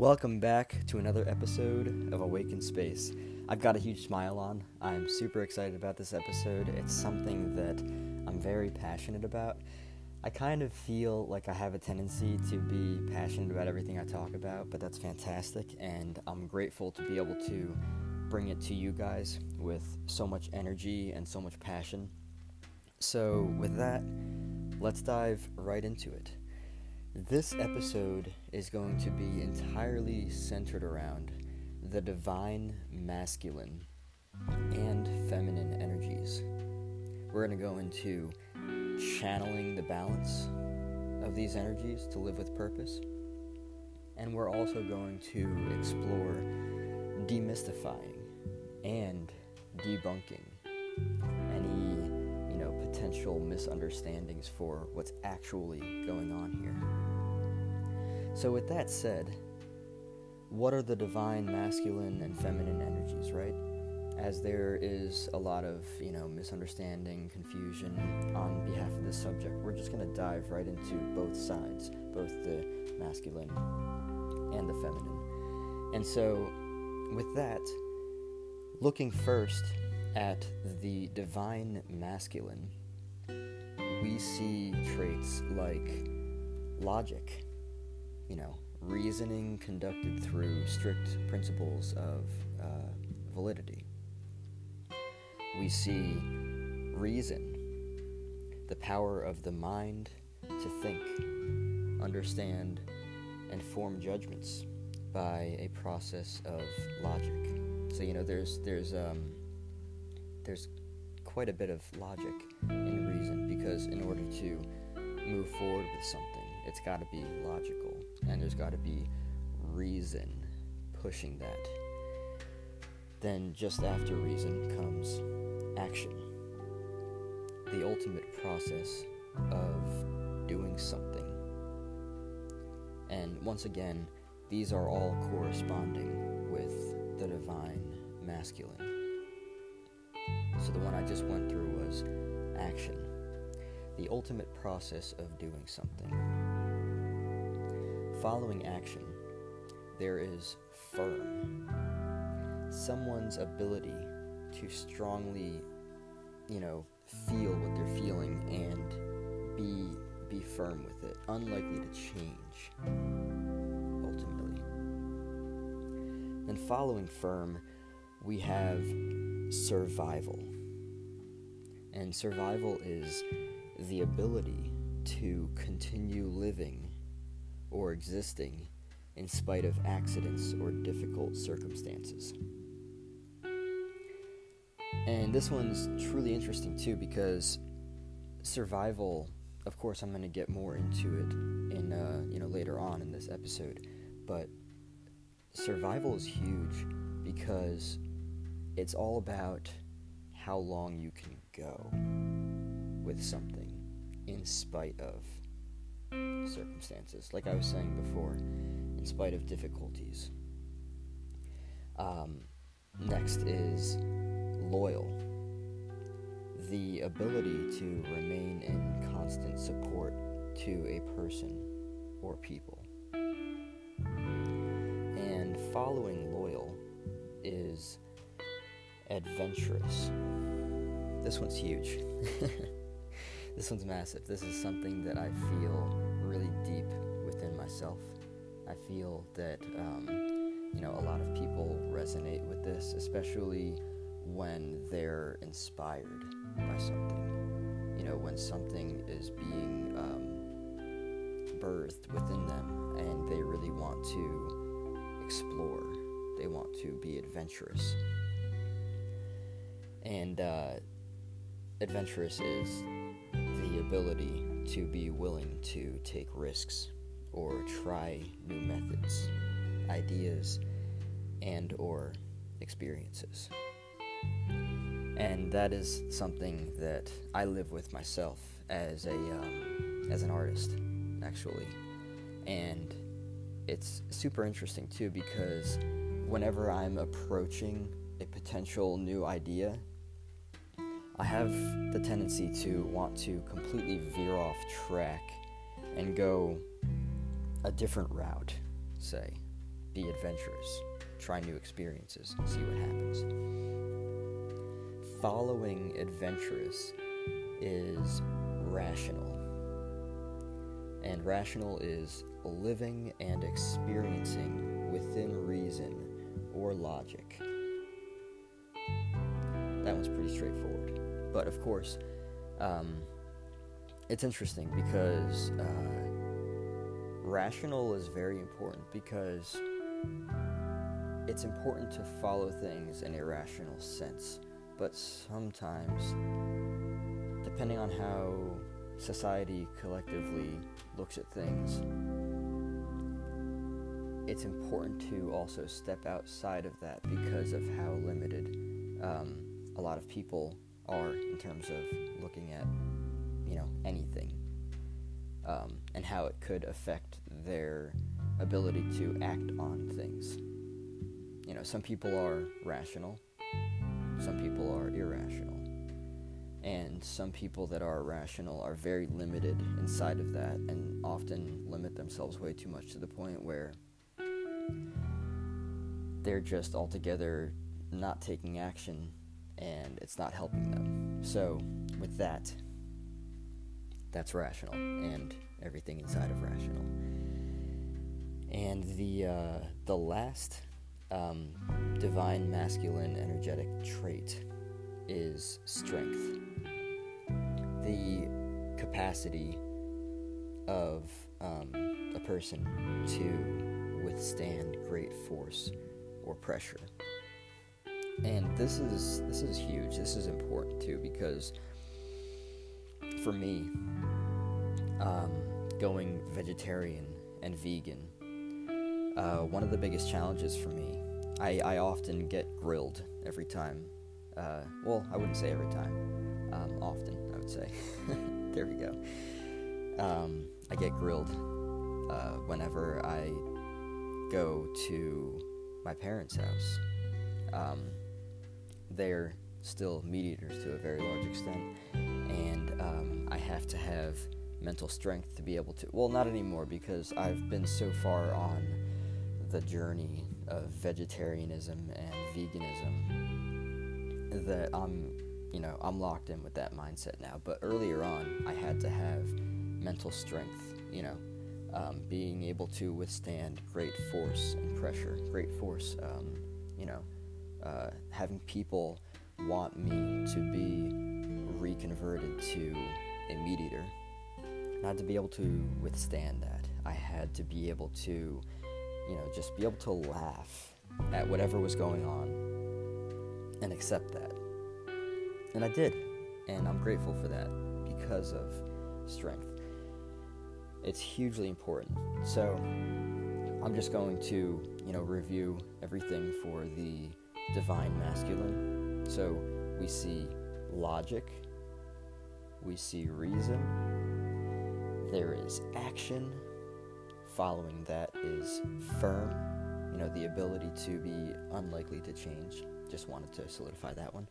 Welcome back to another episode of Awayken Space. I've got a huge smile on. I'm super excited about this episode. It's something that I'm very passionate about. I kind of feel like I have a tendency to be passionate about everything I talk about, but that's fantastic, and I'm grateful to be able to bring it to you guys with so much energy and so much passion. So, with that, let's dive right into it. This episode is going to be entirely centered around the divine masculine and feminine energies. We're going to go into channeling the balance of these energies to live with purpose. And we're also going to explore demystifying and debunking any, you know, potential misunderstandings for what's actually going on here. So, with that said, what are the divine masculine and feminine energies, right? As there is a lot of, you know, misunderstanding, confusion on behalf of this subject, we're just going to dive right into both sides, both the masculine and the feminine. And so, with that, looking first at the divine masculine, we see traits like logic you know, reasoning conducted through strict principles of uh, validity. We see reason, the power of the mind to think, understand, and form judgments by a process of logic. So you know, there's there's um, there's quite a bit of logic in reason because in order to move forward with something, it's got to be logical and there's got to be reason pushing that. Then, just after reason comes action, the ultimate process of doing something. And once again, these are all corresponding with the divine masculine. So, the one I just went through was action, the ultimate process of doing something. Following action, there is firm. Someone's ability to strongly, you know, feel what they're feeling and be be firm with it, unlikely to change ultimately. Then following firm, we have survival. And survival is the ability to continue living or existing in spite of accidents or difficult circumstances. And this one's truly interesting too because survival, of course, I'm going to get more into it in uh, you know later on in this episode, but survival is huge because it's all about how long you can go with something in spite of circumstances, like I was saying before, in spite of difficulties. Um, next is loyal. The ability to remain in constant support to a person or people. And following loyal is adventurous. This one's huge. this one's massive. This is something that I feel really deep within myself. I feel that, um, you know, a lot of people resonate with this, especially when they're inspired by something. You know, when something is being um, birthed within them and they really want to explore, they want to be adventurous. And uh, adventurous is ability to be willing to take risks or try new methods, ideas, and or experiences. And that is something that I live with myself as a um, as an artist, actually. And it's super interesting too because whenever I'm approaching a potential new idea I have the tendency to want to completely veer off track and go a different route, say. be adventurous, try new experiences, see what happens. Following adventurous is rational. And rational is living and experiencing within reason or logic. That one's pretty straightforward. But of course, um, it's interesting because uh, rational is very important because it's important to follow things in a rational sense. But sometimes, depending on how society collectively looks at things, it's important to also step outside of that because of how limited um, a lot of people are in terms of looking at, you know, anything, um, and how it could affect their ability to act on things. You know, some people are rational, some people are irrational. And some people that are rational are very limited inside of that and often limit themselves way too much to the point where they're just altogether not taking action and it's not helping them. So, with that, that's rational and everything inside of rational. And the uh, the last um, divine masculine energetic trait is strength. The capacity of um, a person to withstand great force or pressure. And this is this is huge. This is important too because for me, um, going vegetarian and vegan, uh, one of the biggest challenges for me, I, I often get grilled every time. Uh, well, I wouldn't say every time. Um, often, I would say. there we go. Um, I get grilled uh, whenever I go to my parents' house. Um, they're still meat eaters to a very large extent, and um, I have to have mental strength to be able to. Well, not anymore because I've been so far on the journey of vegetarianism and veganism that I'm, you know, I'm locked in with that mindset now. But earlier on, I had to have mental strength, you know, um, being able to withstand great force and pressure, great force, um, you know, uh, having people want me to be reconverted to a meat eater. Not to be able to withstand that. I had to be able to, you know, just be able to laugh at whatever was going on and accept that. And I did. And I'm grateful for that because of strength. It's hugely important. So I'm just going to, you know, review everything for the divine masculine. So we see logic, we see reason, there is action, following that is firm, you know, the ability to be unlikely to change. Just wanted to solidify that one.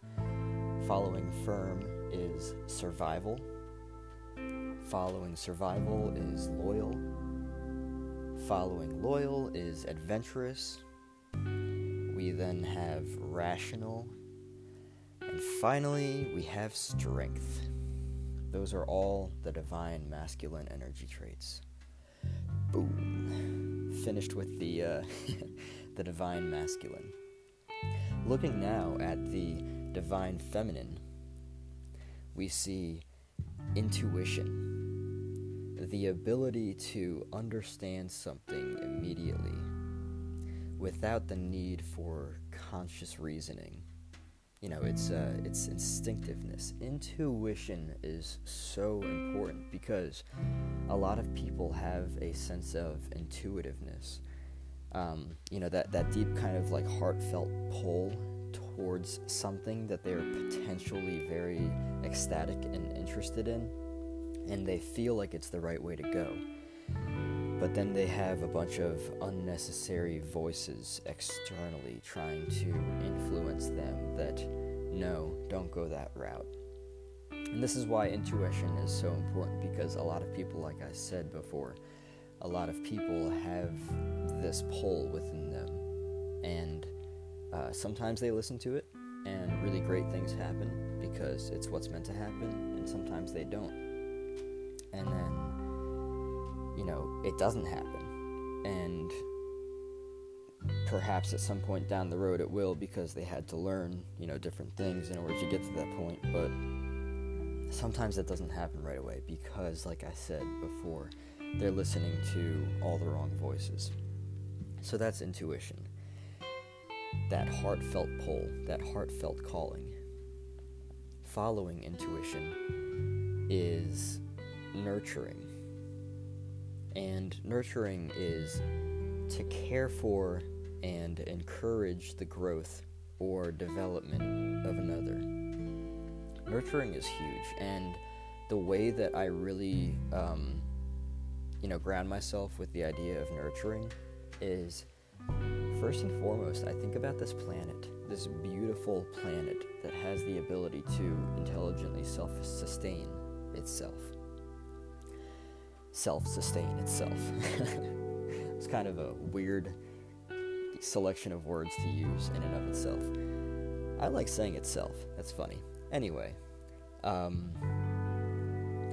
Following firm is survival. Following survival is loyal. Following loyal is adventurous. We then have rational. And finally, we have strength. Those are all the divine masculine energy traits. Boom. Finished with the uh, the divine masculine. Looking now at the divine feminine, we see intuition, the ability to understand something immediately without the need for conscious reasoning. You know, it's uh, it's instinctiveness. Intuition is so important because a lot of people have a sense of intuitiveness. Um, you know, that, that deep kind of like heartfelt pull towards something that they're potentially very ecstatic and interested in, and they feel like it's the right way to go but then they have a bunch of unnecessary voices externally trying to influence them that no, don't go that route. And this is why intuition is so important because a lot of people, like I said before, a lot of people have this pull within them, and uh, sometimes they listen to it, and really great things happen because it's what's meant to happen, and sometimes they don't. And then, you know, it doesn't happen. And perhaps at some point down the road it will because they had to learn, you know, different things in order to get to that point. But sometimes that doesn't happen right away because, like I said before, they're listening to all the wrong voices. So that's intuition. That heartfelt pull, that heartfelt calling. Following intuition is nurturing. And nurturing is to care for and encourage the growth or development of another. Nurturing is huge, and the way that I really, um, you know, ground myself with the idea of nurturing is first and foremost, I think about this planet, this beautiful planet that has the ability to intelligently self sustain itself. Self sustain itself. it's kind of a weird selection of words to use in and of itself. I like saying itself. That's funny. Anyway, um,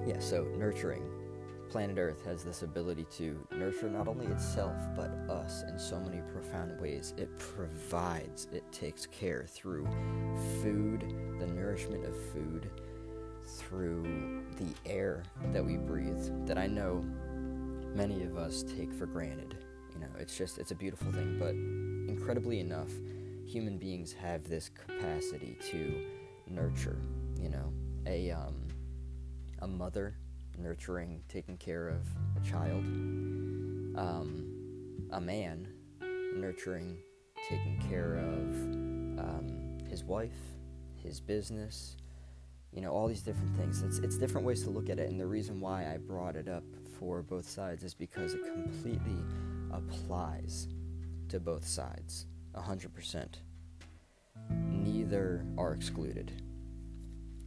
yeah, so nurturing. Planet Earth has this ability to nurture not only itself, but us in so many profound ways. It provides, it takes care through food, the nourishment of food, through the air that we breathe, that I know many of us take for granted. You know, it's just, it's a beautiful thing, but incredibly enough, human beings have this capacity to nurture, you know, a, um, a mother nurturing, taking care of a child, um, a man nurturing, taking care of um, his wife, his business, you know, all these different things. It's, it's different ways to look at it, and the reason why I brought it up for both sides is because it completely applies to both sides 100%. Neither are excluded.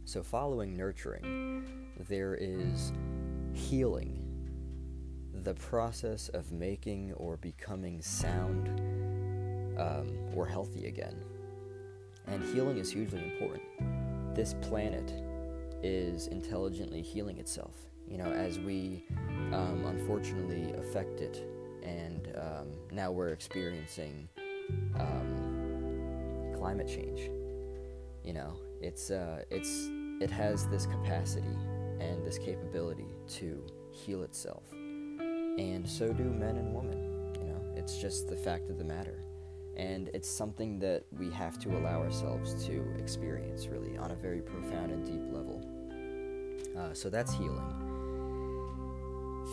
So, following nurturing, there is healing, the process of making or becoming sound um, or healthy again. And healing is hugely important. This planet is intelligently healing itself. You know, as we um, unfortunately affect it and um, now we're experiencing um, climate change. You know, it's uh, it's it has this capacity and this capability to heal itself, and so do men and women. You know, it's just the fact of the matter, and it's something that we have to allow ourselves to experience really on a very profound and deep level. Uh, so that's healing.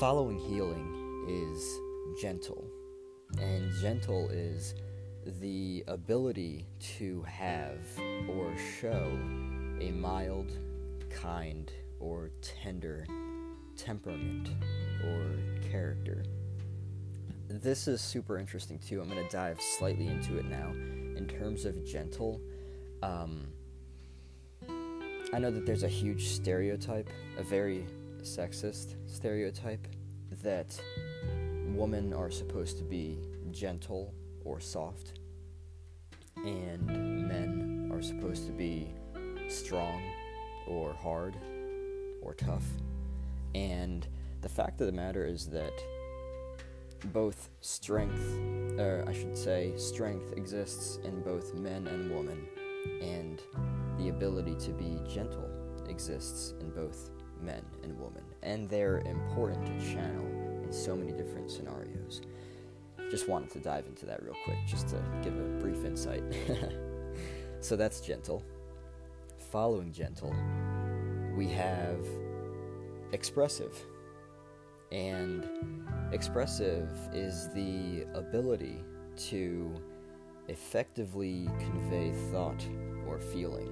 Following healing is gentle. And gentle is the ability to have or show a mild, kind, or tender temperament or character. This is super interesting too. I'm going to dive slightly into it now. In terms of gentle, um, I know that there's a huge stereotype, a very sexist stereotype, that women are supposed to be gentle or soft, and men are supposed to be strong or hard or tough. And the fact of the matter is that both strength, or I should say, strength exists in both men and women, and the ability to be gentle exists in both men and women, and they're important to channel in so many different scenarios. Just wanted to dive into that real quick, just to give a brief insight. so that's gentle. Following gentle, we have expressive. And expressive is the ability to effectively convey thought or feeling.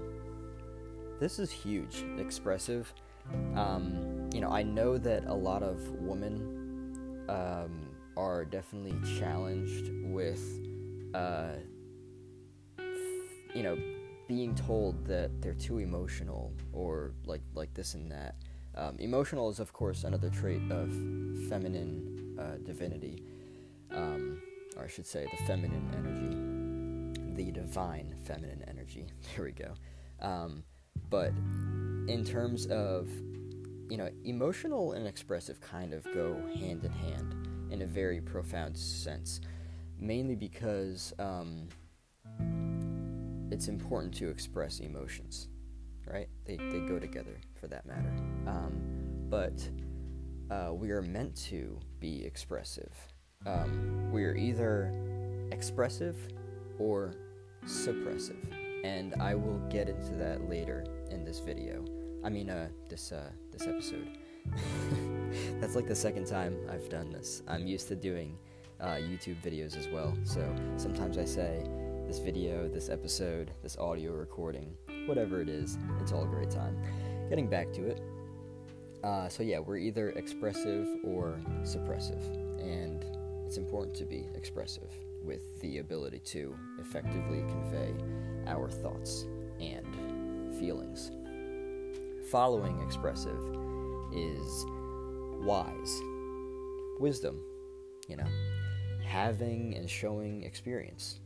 This is huge. Expressive. Um, you know, I know that a lot of women um, are definitely challenged with, uh, you know, being told that they're too emotional or like like this and that. Um, emotional is, of course, another trait of feminine uh, divinity, um, or I should say, the feminine energy, the divine feminine energy. There we go. Um, but in terms of, you know, emotional and expressive kind of go hand in hand in a very profound sense, mainly because um, it's important to express emotions, right? They, they go together for that matter. Um, but uh, we are meant to be expressive. Um, we are either expressive or suppressive, and I will get into that later in this video. I mean, uh, this uh, this episode. That's like the second time I've done this. I'm used to doing uh, YouTube videos as well, so sometimes I say this video, this episode, this audio recording, whatever it is, it's all a great time. Getting back to it. Uh, so yeah, we're either expressive or suppressive, and it's important to be expressive with the ability to effectively convey our thoughts and feelings. Following expressive is wise, wisdom, you know, having and showing experience,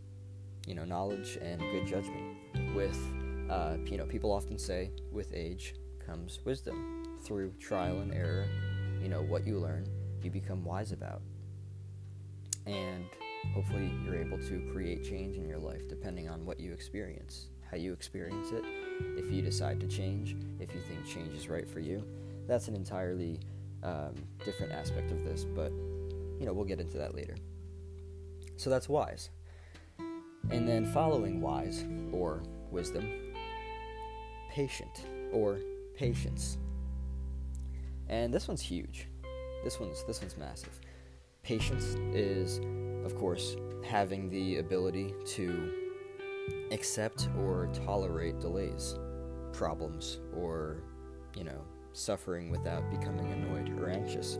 you know, knowledge and good judgment. With, uh, you know, people often say with age comes wisdom. Through trial and error, you know, what you learn, you become wise about. And hopefully you're able to create change in your life depending on what you experience, how you experience it. If you decide to change, if you think change is right for you, that's an entirely um, different aspect of this, but you know, we'll get into that later. So that's wise. And then following wise or wisdom, patient or patience. And this one's huge. This one's this one's massive. Patience is of course having the ability to accept or tolerate delays, problems or, you know, suffering without becoming annoyed or anxious.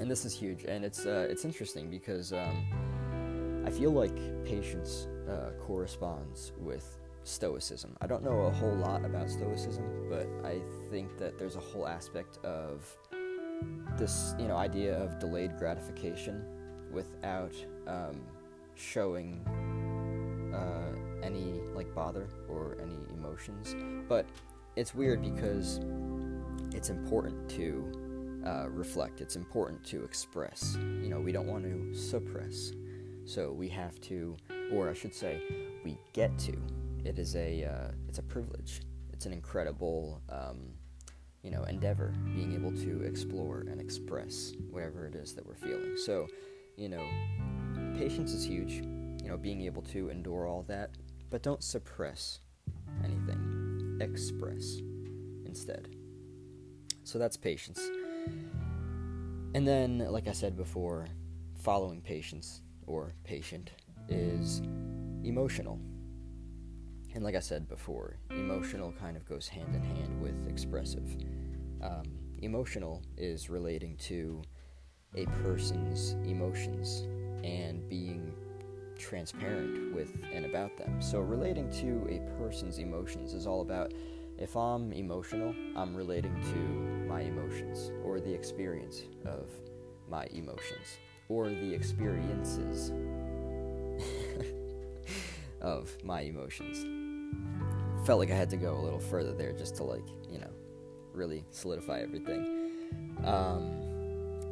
And this is huge and it's uh, it's interesting because um, I feel like patience uh, corresponds with Stoicism. I don't know a whole lot about Stoicism, but I think that there's a whole aspect of this, you know, idea of delayed gratification without um, showing uh, any like bother or any emotions. But it's weird because it's important to uh, reflect. It's important to express. You know, we don't want to suppress. So we have to, or I should say, we get to. It is a, uh, it's a privilege. It's an incredible, um, you know, endeavor being able to explore and express whatever it is that we're feeling. So, you know, patience is huge. You know, being able to endure all that, but don't suppress anything. Express instead. So that's patience. And then, like I said before, following patience or patient is emotional. And like I said before, emotional kind of goes hand in hand with expressive. Um, emotional is relating to a person's emotions and being transparent with and about them. So, relating to a person's emotions is all about if I'm emotional, I'm relating to my emotions or the experience of my emotions or the experiences of my emotions. Felt like I had to go a little further there just to, like, you know, really solidify everything. Um,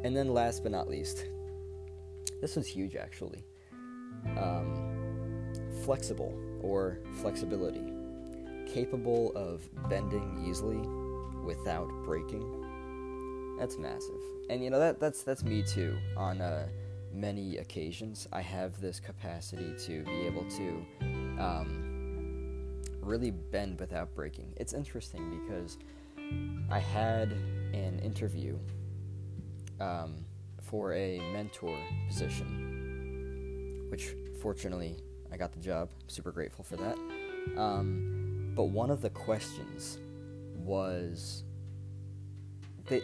and then, last but not least, this was huge actually. Um, flexible or flexibility, capable of bending easily without breaking that's massive, and you know that that's that's me too. On uh, many occasions, I have this capacity to be able to um, really bend without breaking. It's interesting because I had an interview um, for a mentor position, which fortunately I got the job. I'm super grateful for that. Um, but one of the questions was they,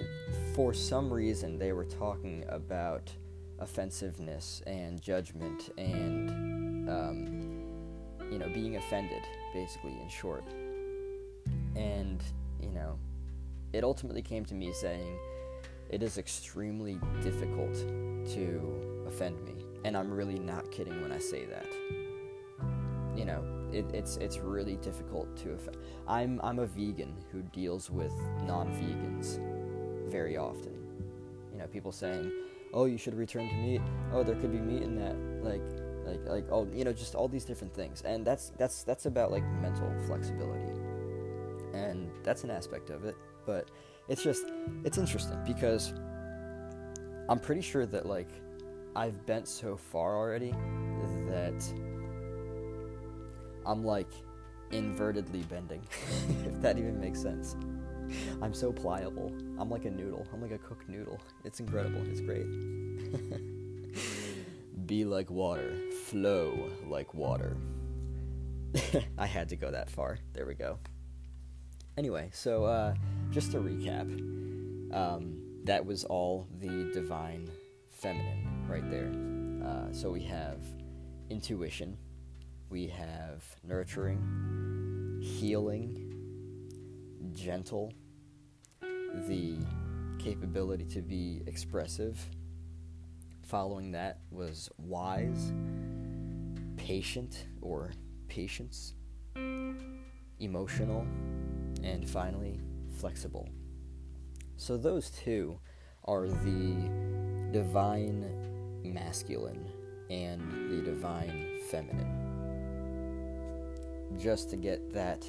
for some reason, they were talking about offensiveness and judgment and, um, you know, being offended, basically, in short. And, you know, it ultimately came to me saying, it is extremely difficult to offend me. And I'm really not kidding when I say that. You know, it, it's it's really difficult to offend. I'm I'm a vegan who deals with non-vegans very often. You know, people saying, "Oh, you should return to meat." Oh, there could be meat in that. Like like like oh, you know, just all these different things. And that's that's that's about like mental flexibility. And that's an aspect of it, but it's just it's interesting because I'm pretty sure that like I've bent so far already that I'm like invertedly bending, if that even makes sense. I'm so pliable. I'm like a noodle. I'm like a cooked noodle. It's incredible. It's great. Be like water, flow like water. I had to go that far. There we go. Anyway, so uh, just to recap, um, that was all the divine feminine right there. Uh, so we have intuition, we have nurturing, healing, gentle, the capability to be expressive. Following that was wise, patient or patience, emotional, and finally, flexible. So, those two are the divine masculine and the divine feminine. Just to get that,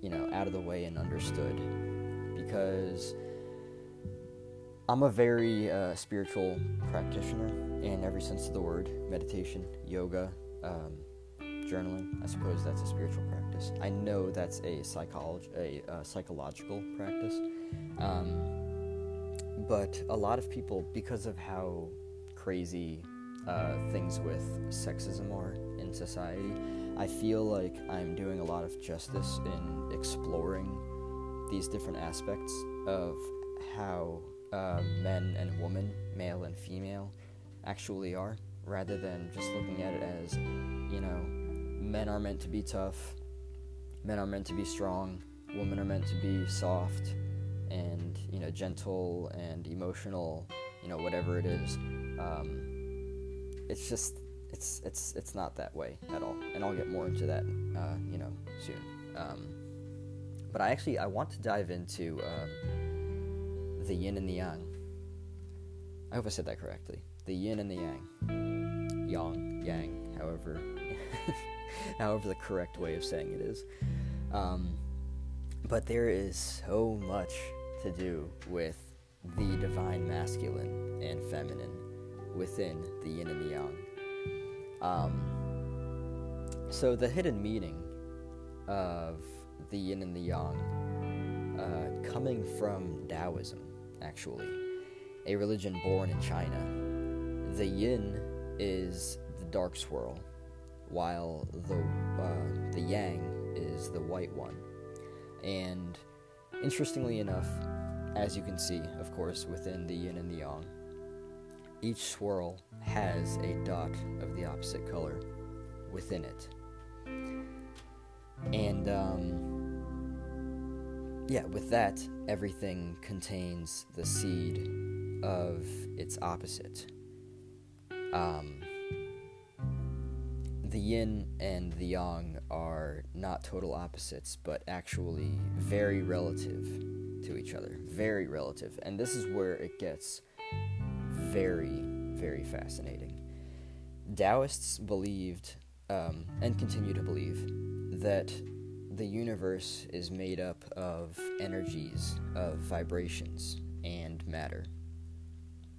you know, out of the way and understood. Because I'm a very uh, spiritual practitioner in every sense of the word meditation, yoga, um, journaling. I suppose that's a spiritual practice. I know that's a psychology, a, psychological practice. Um, but a lot of people, because of how crazy uh, things with sexism are in society, I feel like I'm doing a lot of justice in exploring these different aspects of how uh, men and women, male and female, actually are, rather than just looking at it as, you know, men are meant to be tough, men are meant to be strong, women are meant to be soft and you know gentle and emotional, you know whatever it is. Um, it's just it's it's it's not that way at all, and I'll get more into that uh, you know soon. Um, but I actually I want to dive into uh, the yin and the yang. I hope I said that correctly. The yin and the yang, yang, yang, however however the correct way of saying it is. Um, but there is so much to do with the divine masculine and feminine within the yin and the yang. Um, so the hidden meaning of the yin and the yang, uh, coming from Taoism, actually, a religion born in China. The yin is the dark swirl, while the uh, the yang is the white one. And interestingly enough, as you can see, of course, within the yin and the yang, each swirl has a dot of the opposite color within it. And um, yeah, with that, everything contains the seed of its opposite. Um, the yin and the yang are not total opposites, but actually very relative to each other. Very relative. And this is where it gets very, very fascinating. Taoists believed, um, and continue to believe, that the universe is made up of energies, of vibrations, and matter,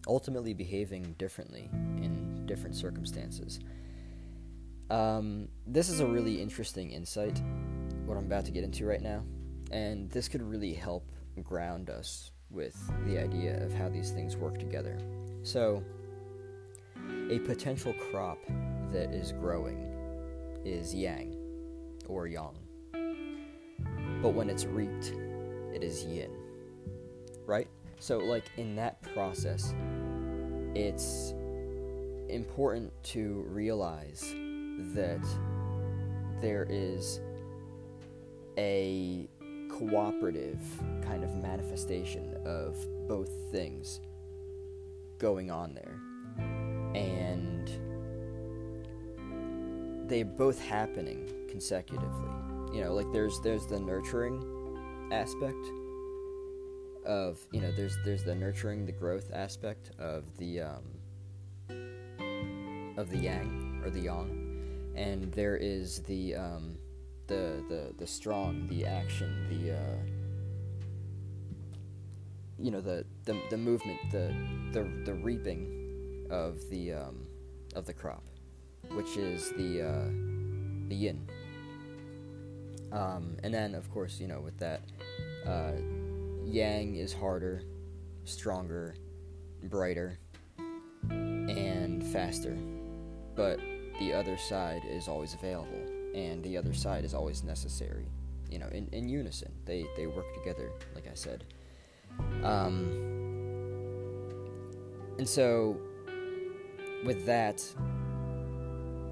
ultimately behaving differently in different circumstances. Um, this is a really interesting insight, what I'm about to get into right now, and this could really help ground us with the idea of how these things work together. So, a potential crop that is growing is yang or yang. But when it's reaped, it is yin. Right? So, like in that process, it's important to realize that there is a cooperative kind of manifestation of both things going on there. And they're both happening consecutively. You know, like there's there's the nurturing aspect of you know there's there's the nurturing the growth aspect of the um, of the yang or the yang, and there is the um, the the the strong the action the uh, you know the, the the movement the the the reaping of the um, of the crop, which is the uh, the yin. Um, and then of course you know with that. Uh, Yang is harder, stronger, brighter, and faster. But the other side is always available, and the other side is always necessary. You know, in, in unison. They, they work together, like I said. Um, and so, with that,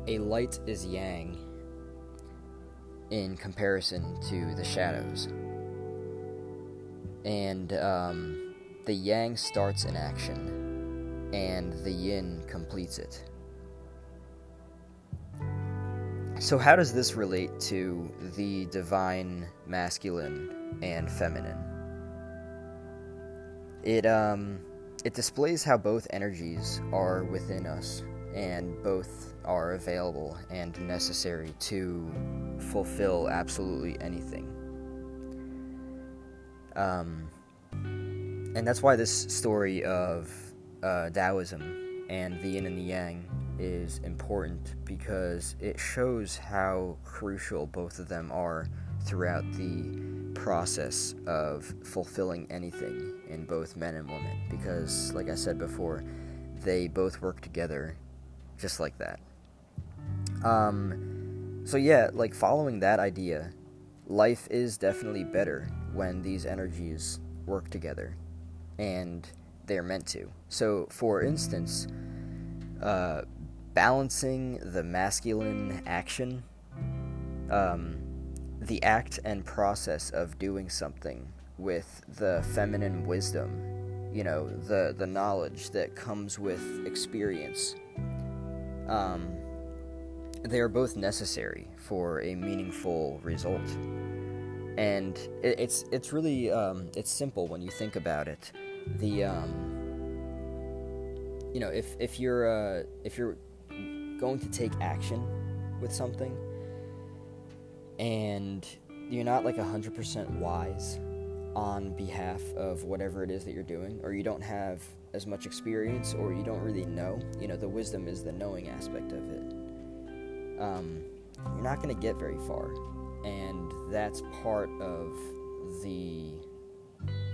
a light is yang in comparison to the shadows and um, the yang starts an action, and the yin completes it. So, how does this relate to the divine masculine and feminine? It um, it displays how both energies are within us, and both are available and necessary to fulfill absolutely anything. Um, and that's why this story of uh, Taoism and the yin and the yang is important because it shows how crucial both of them are throughout the process of fulfilling anything in both men and women. Because, like I said before, they both work together just like that. Um, so, yeah, like following that idea, life is definitely better when these energies work together and they're meant to. So, for instance, uh, balancing the masculine action, um, the act and process of doing something with the feminine wisdom, you know, the, the knowledge that comes with experience. Um, they are both necessary for a meaningful result and it, it's it's really um, it's simple when you think about it. The um, you know if if you're uh, if you're going to take action with something and you're not like 100% wise on behalf of whatever it is that you're doing or you don't have as much experience or you don't really know you know the wisdom is the knowing aspect of it. Um, you're not going to get very far and that's part of the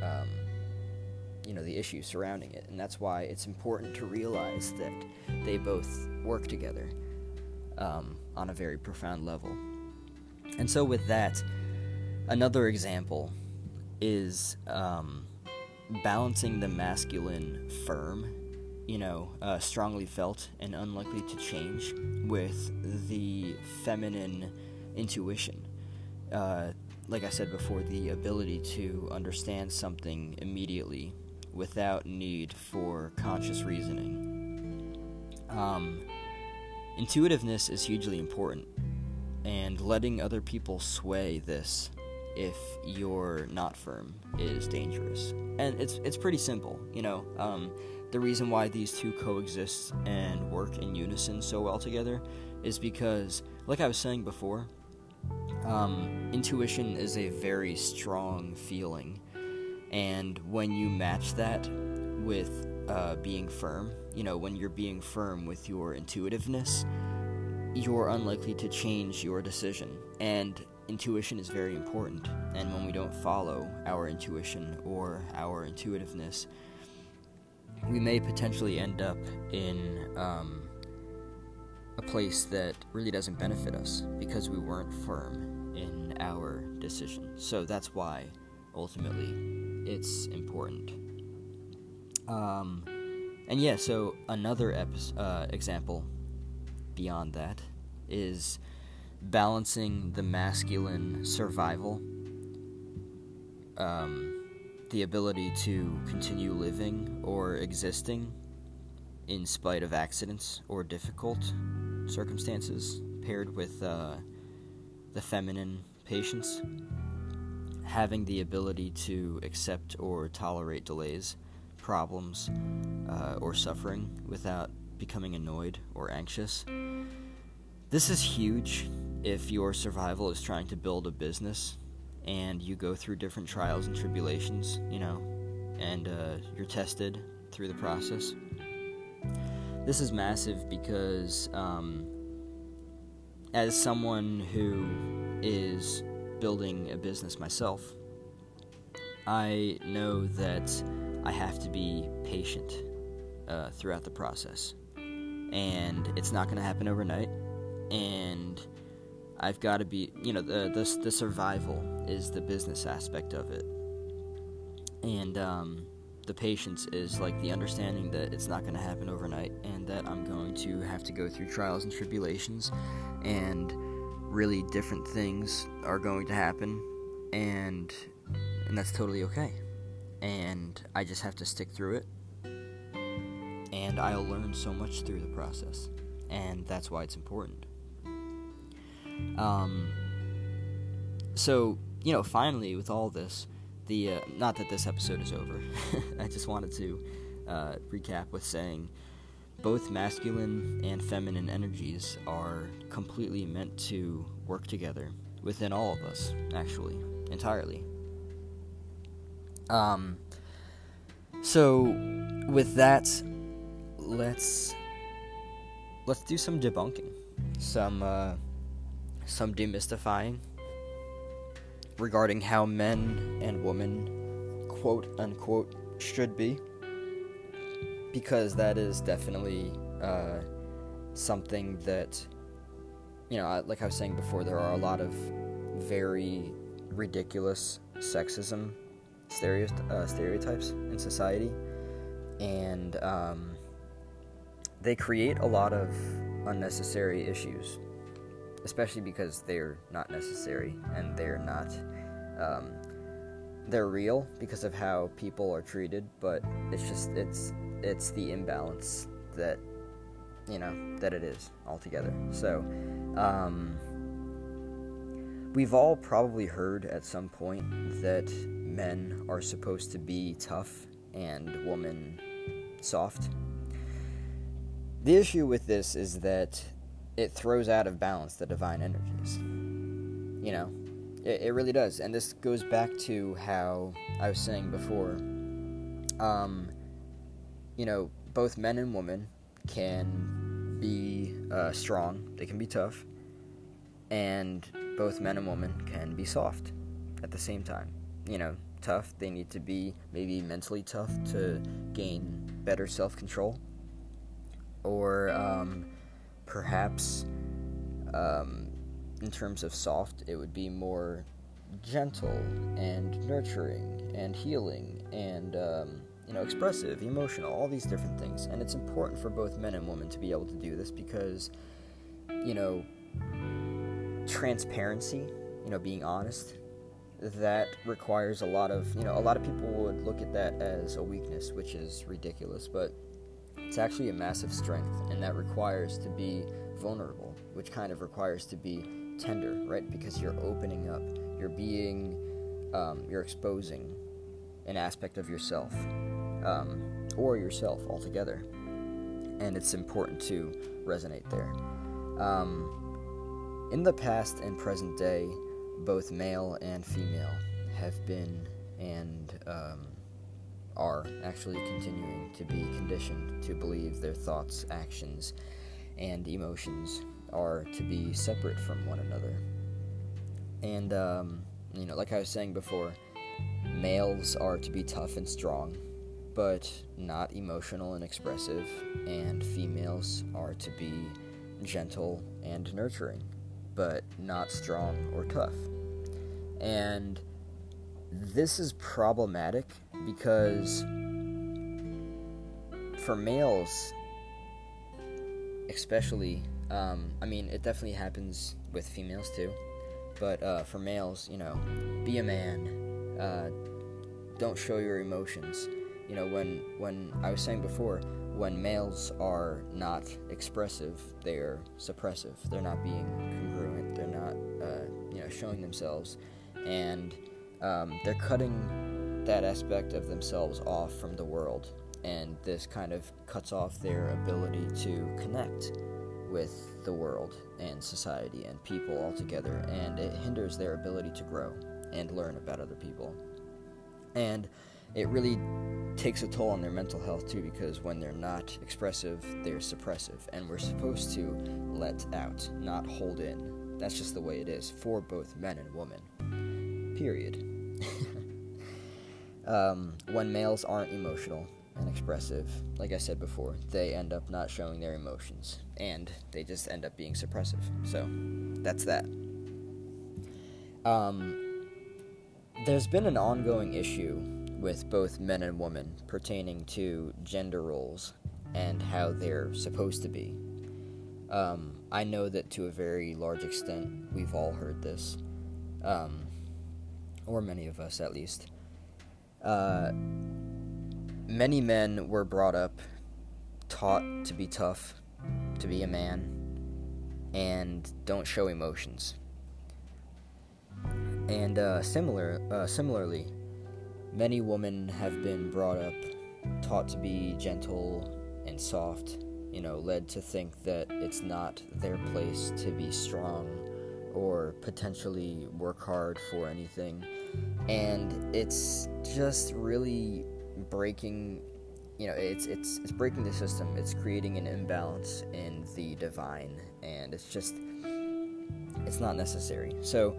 um, you know the issue surrounding it and that's why it's important to realize that they both work together um, on a very profound level. And so with that another example is um, balancing the masculine firm you know, uh, strongly felt and unlikely to change with the feminine intuition. Uh, like I said before, the ability to understand something immediately without need for conscious reasoning. Um, intuitiveness is hugely important, and letting other people sway this if you're not firm is dangerous. And it's it's pretty simple, you know. Um, the reason why these two coexist and work in unison so well together is because, like I was saying before, um, intuition is a very strong feeling, and when you match that with uh, being firm, you know, when you're being firm with your intuitiveness, you're unlikely to change your decision. And intuition is very important. And when we don't follow our intuition or our intuitiveness, we may potentially end up in um, a place that really doesn't benefit us because we weren't firm in our decision. So that's why ultimately it's important. Um, and yeah, so another epi- uh, example beyond that is balancing the masculine survival um, the ability to continue living or existing in spite of accidents or difficult circumstances, paired with uh, the feminine patience, having the ability to accept or tolerate delays, problems, uh, or suffering without becoming annoyed or anxious. This is huge if your survival is trying to build a business and you go through different trials and tribulations, you know, and uh, you're tested through the process. This is massive because, um, as someone who is building a business myself, I know that I have to be patient uh, throughout the process. And it's not going to happen overnight. And I've got to be, you know, the, the, the survival is the business aspect of it. And um, the patience is like the understanding that it's not going to happen overnight and that I'm going to have to go through trials and tribulations and really different things are going to happen and and that's totally okay. And I just have to stick through it. And I'll learn so much through the process. And that's why it's important. Um, so, you know, finally, with all this, the uh, not that this episode is over. I just wanted to uh, recap with saying both masculine and feminine energies are completely meant to work together within all of us, actually, entirely. Um, so, with that, let's let's do some debunking, some. Uh, some demystifying regarding how men and women, quote unquote, should be. Because that is definitely uh, something that, you know, like I was saying before, there are a lot of very ridiculous sexism uh, stereotypes in society. And um, they create a lot of unnecessary issues especially because they're not necessary and they're not um, they're real because of how people are treated but it's just it's it's the imbalance that you know that it is altogether so um, we've all probably heard at some point that men are supposed to be tough and women soft the issue with this is that it throws out of balance the divine energies. You know, it, it really does. And this goes back to how I was saying before. Um, you know, both men and women can be uh, strong, they can be tough, and both men and women can be soft at the same time. You know, tough, they need to be maybe mentally tough to gain better self control, or um, perhaps um, in terms of soft, it would be more gentle and nurturing and healing and um, you know expressive, emotional, all these different things. And it's important for both men and women to be able to do this because you know transparency, you know, being honest, that requires a lot of you know a lot of people would look at that as a weakness, which is ridiculous, but it's actually a massive strength, and that requires to be vulnerable, which kind of requires to be tender, right? Because you're opening up, you're being, um, you're exposing an aspect of yourself, um, or yourself altogether. And it's important to resonate there. Um, in the past and present day, both male and female have been and um, are actually continuing to be conditioned to believe their thoughts, actions, and emotions are to be separate from one another. And, um, you know, like I was saying before, males are to be tough and strong, but not emotional and expressive, and females are to be gentle and nurturing, but not strong or tough. And this is problematic because for males, especially, um, I mean, it definitely happens with females too, but uh, for males, you know, be a man, uh, don't show your emotions. You know, when when I was saying before, when males are not expressive, they're suppressive. They're not being congruent. They're not, uh, you know, showing themselves, and um, they're cutting that aspect of themselves off from the world. And this kind of cuts off their ability to connect with the world and society and people altogether, and it hinders their ability to grow and learn about other people. And it really takes a toll on their mental health too because when they're not expressive, they're suppressive. And we're supposed to let out, not hold in. That's just the way it is for both men and women. Period. um, when males aren't emotional and expressive, like I said before, they end up not showing their emotions and they just end up being suppressive. So that's that. Um, there's been an ongoing issue with both men and women pertaining to gender roles and how they're supposed to be. Um, I know that to a very large extent we've all heard this, um, or many of us at least. Uh, many men were brought up, taught to be tough, to be a man, and don't show emotions. And uh, similar, uh, similarly, Many women have been brought up, taught to be gentle and soft, you know, led to think that it's not their place to be strong or potentially work hard for anything. And it's just really breaking you know it's it's it's breaking the system it's creating an imbalance in the divine and it's just it's not necessary so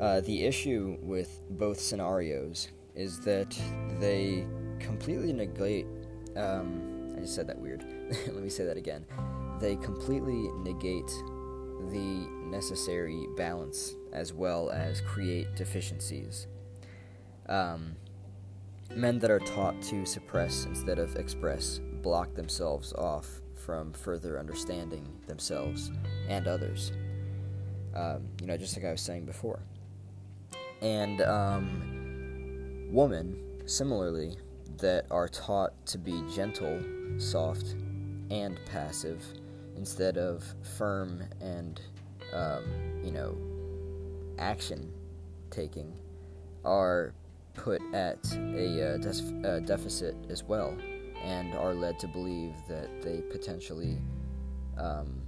uh, the issue with both scenarios is that they completely negate. Um, I just said that weird. Let me say that again. They completely negate the necessary balance as well as create deficiencies. Um, men that are taught to suppress instead of express block themselves off from further understanding themselves and others. Um, you know, just like I was saying before. And um, women, similarly, that are taught to be gentle, soft, and passive instead of firm and, um, you know, action taking, are put at a uh, des- uh, deficit as well and are led to believe that they potentially um,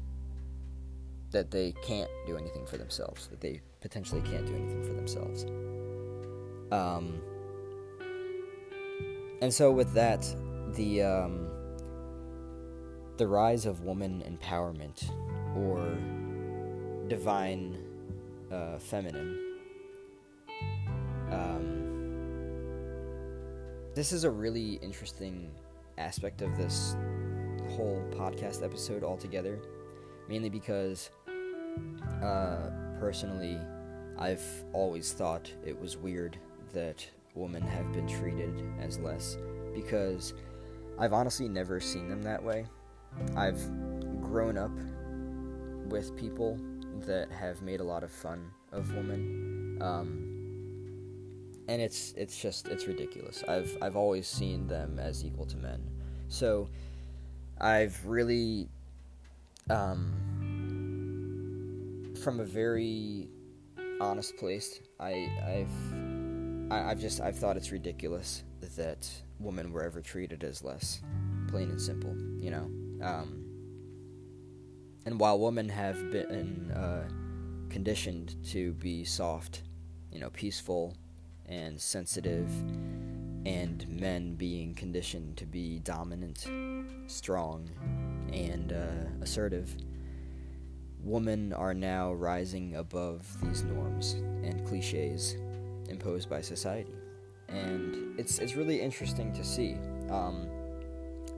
that they can't do anything for themselves that they potentially can't do anything for themselves. Um, and so with that, the um, the rise of woman empowerment or divine uh, feminine. Um, this is a really interesting aspect of this whole podcast episode altogether, mainly because uh, personally, I've always thought it was weird that women have been treated as less because I've honestly never seen them that way. I've grown up with people that have made a lot of fun of women. Um, and it's it's just it's ridiculous. I've I've always seen them as equal to men. So I've really um, from a very honest place, I I've I, have just I've thought it's ridiculous that women were ever treated as less, plain and simple. You know, um, and while women have been uh, conditioned to be soft, you know, peaceful and sensitive, and men being conditioned to be dominant, strong, and uh, assertive women are now rising above these norms and cliches imposed by society. And it's, it's really interesting to see um,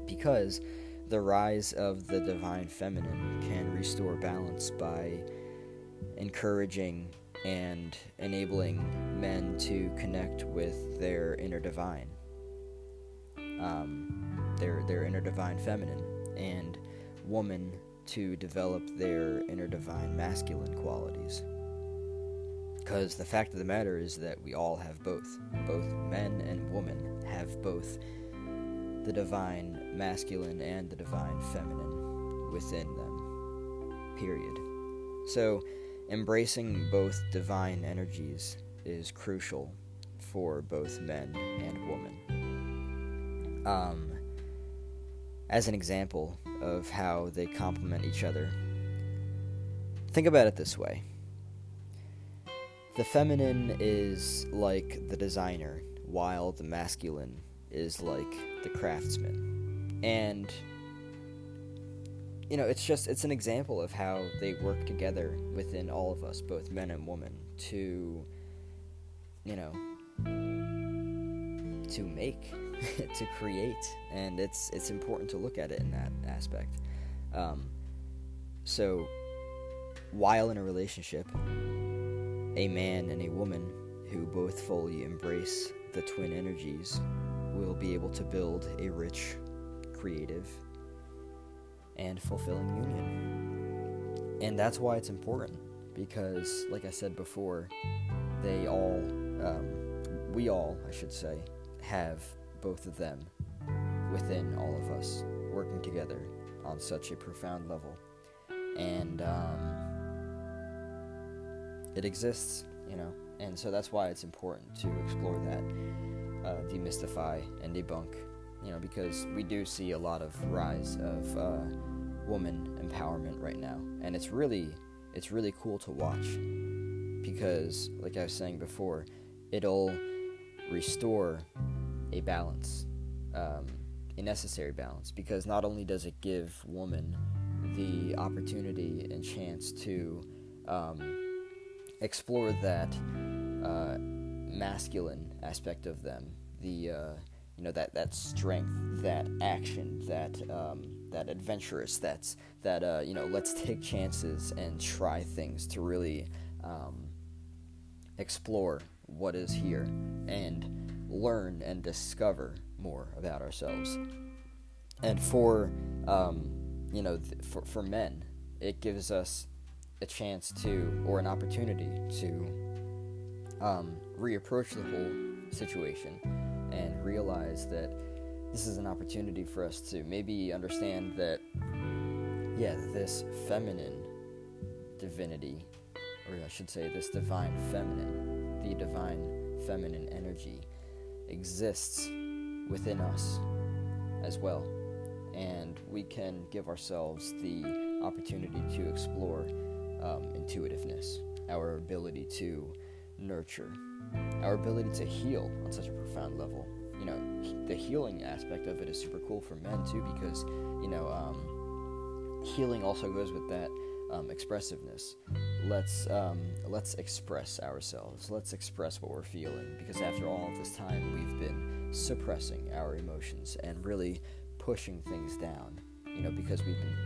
because the rise of the divine feminine can restore balance by encouraging and enabling men to connect with their inner divine, um, their their inner divine feminine, and woman to develop their inner divine masculine qualities Because the fact of the matter is that we all have both. Both men and women have both the divine masculine and the divine feminine within them. Period. So, embracing both divine energies is crucial for both men and women. Um, as an example of how they complement each other, think about it this way the feminine is like the designer, while the masculine is like the craftsman. And you know, it's just it's an example of how they work together within all of us, both men and women, to you know, to make, to create, and it's it's important to look at it in that aspect. Um, so, while in a relationship, a man and a woman who both fully embrace the twin energies will be able to build a rich, creative, and fulfilling union. And that's why it's important because, like I said before, they all, um, we all, I should say, have both of them within all of us working together on such a profound level. And um, it exists, you know, and so that's why it's important to explore that uh, demystify and debunk, you know, because we do see a lot of rise of uh, woman empowerment right now, and it's really it's really cool to watch because, like I was saying before, it'll restore a balance, um, a necessary balance, because not only does it give woman the opportunity and chance to um, explore that uh, masculine aspect of them, the uh, you know that that strength, that action, that um, that adventurous, that's that uh, you know let's take chances and try things to really um, explore what is here and learn and discover more about ourselves. And for um, you know th- for for men, it gives us a chance to or an opportunity to um, reapproach the whole situation and realize that this is an opportunity for us to maybe understand that, yeah, this feminine divinity, or I should say, this divine feminine, the divine feminine energy, exists within us as well. And we can give ourselves the opportunity to explore um, intuitiveness, our ability to nurture, our ability to heal on such a profound level. You know, the healing aspect of it is super cool for men too because, you know, um, healing also goes with that um, expressiveness. Let's um, let's express ourselves. Let's express what we're feeling because after all this time, we've been suppressing our emotions and really pushing things down. You know, because we've been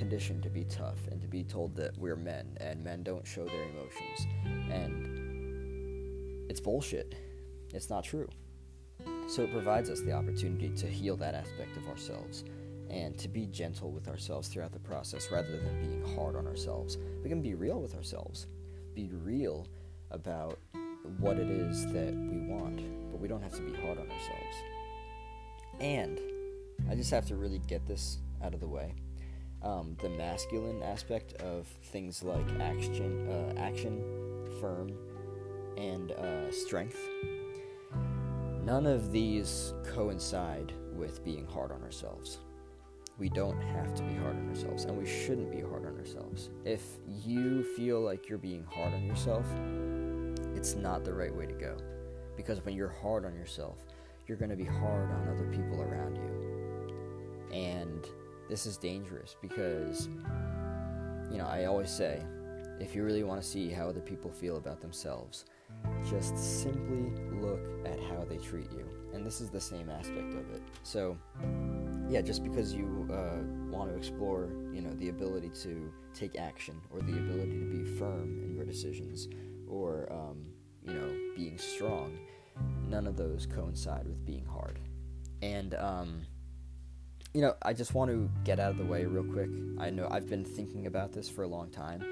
conditioned to be tough and to be told that we're men and men don't show their emotions and it's bullshit. It's not true. So it provides us the opportunity to heal that aspect of ourselves and to be gentle with ourselves throughout the process rather than being hard on ourselves. We can be real with ourselves, be real about what it is that we want, but we don't have to be hard on ourselves. And I just have to really get this out of the way. Um, the masculine aspect of things like action, uh, action, firm, and uh, strength. None of these coincide with being hard on ourselves. We don't have to be hard on ourselves, and we shouldn't be hard on ourselves. If you feel like you're being hard on yourself, it's not the right way to go. Because when you're hard on yourself, you're going to be hard on other people around you. And this is dangerous because, you know, I always say if you really want to see how other people feel about themselves, just simply look at how they treat you. And this is the same aspect of it. So, yeah, just because you uh, want to explore, you know, the ability to take action or the ability to be firm in your decisions or, um, you know, being strong, none of those coincide with being hard. And, um, you know, I just want to get out of the way real quick. I know I've been thinking about this for a long time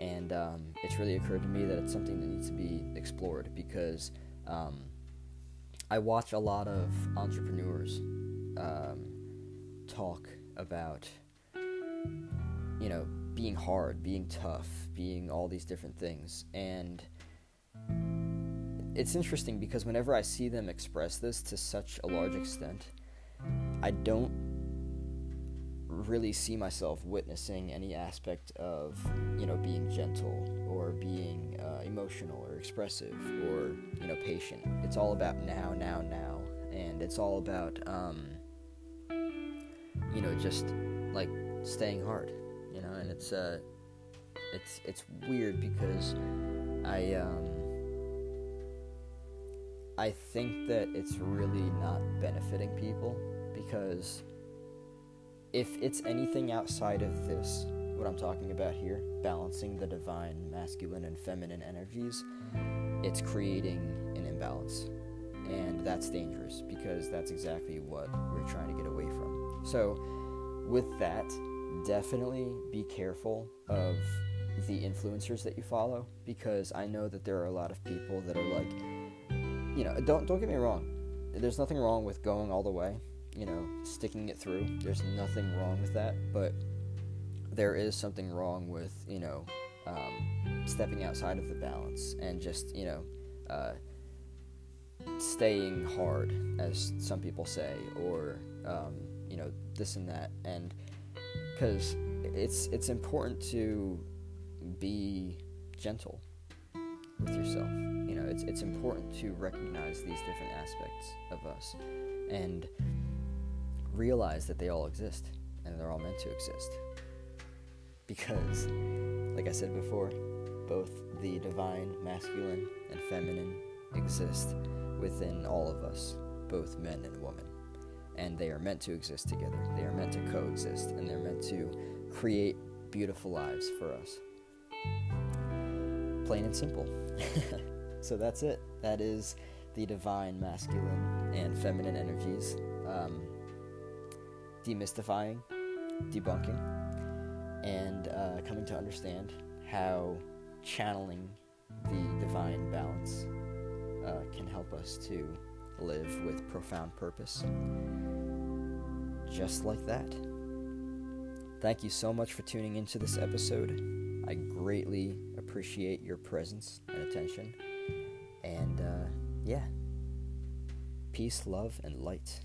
And um, it's really occurred to me that it's something that needs to be explored because um, I watch a lot of entrepreneurs um, talk about, you know, being hard, being tough, being all these different things. And it's interesting because whenever I see them express this to such a large extent, I don't really see myself witnessing any aspect of, you know, being gentle or being uh, emotional or expressive or, you know, patient. It's all about now, now, now. And it's all about, um, you know, just like staying hard, you know, and it's, uh, it's, it's weird because I, um, I think that it's really not benefiting people because if it's anything outside of this, what I'm talking about here, balancing the divine masculine and feminine energies, it's creating an imbalance. And that's dangerous because that's exactly what we're trying to get away from. So, with that, definitely be careful of the influencers that you follow because I know that there are a lot of people that are like, you know, don't don't get me wrong. There's nothing wrong with going all the way you know, sticking it through. There's nothing wrong with that, but there is something wrong with, you know, um, stepping outside of the balance and just, you know, uh, staying hard, as some people say, or, um, you know, this and that. And because it's, it's important to be gentle with yourself. You know, it's, it's important to recognize these different aspects of us. And realize that they all exist and they're all meant to exist. Because, like I said before, both the divine, masculine, and feminine exist within all of us, both men and women. And they are meant to exist together. They are meant to coexist, and they're meant to create beautiful lives for us. Plain and simple. so that's it. That is the divine, masculine, and feminine energies. Um, demystifying, debunking, and uh, coming to understand how channeling the divine balance uh, can help us to live with profound purpose. Just like that. Thank you so much for tuning into this episode. I greatly appreciate your presence and attention. And uh, yeah, peace, love, and light.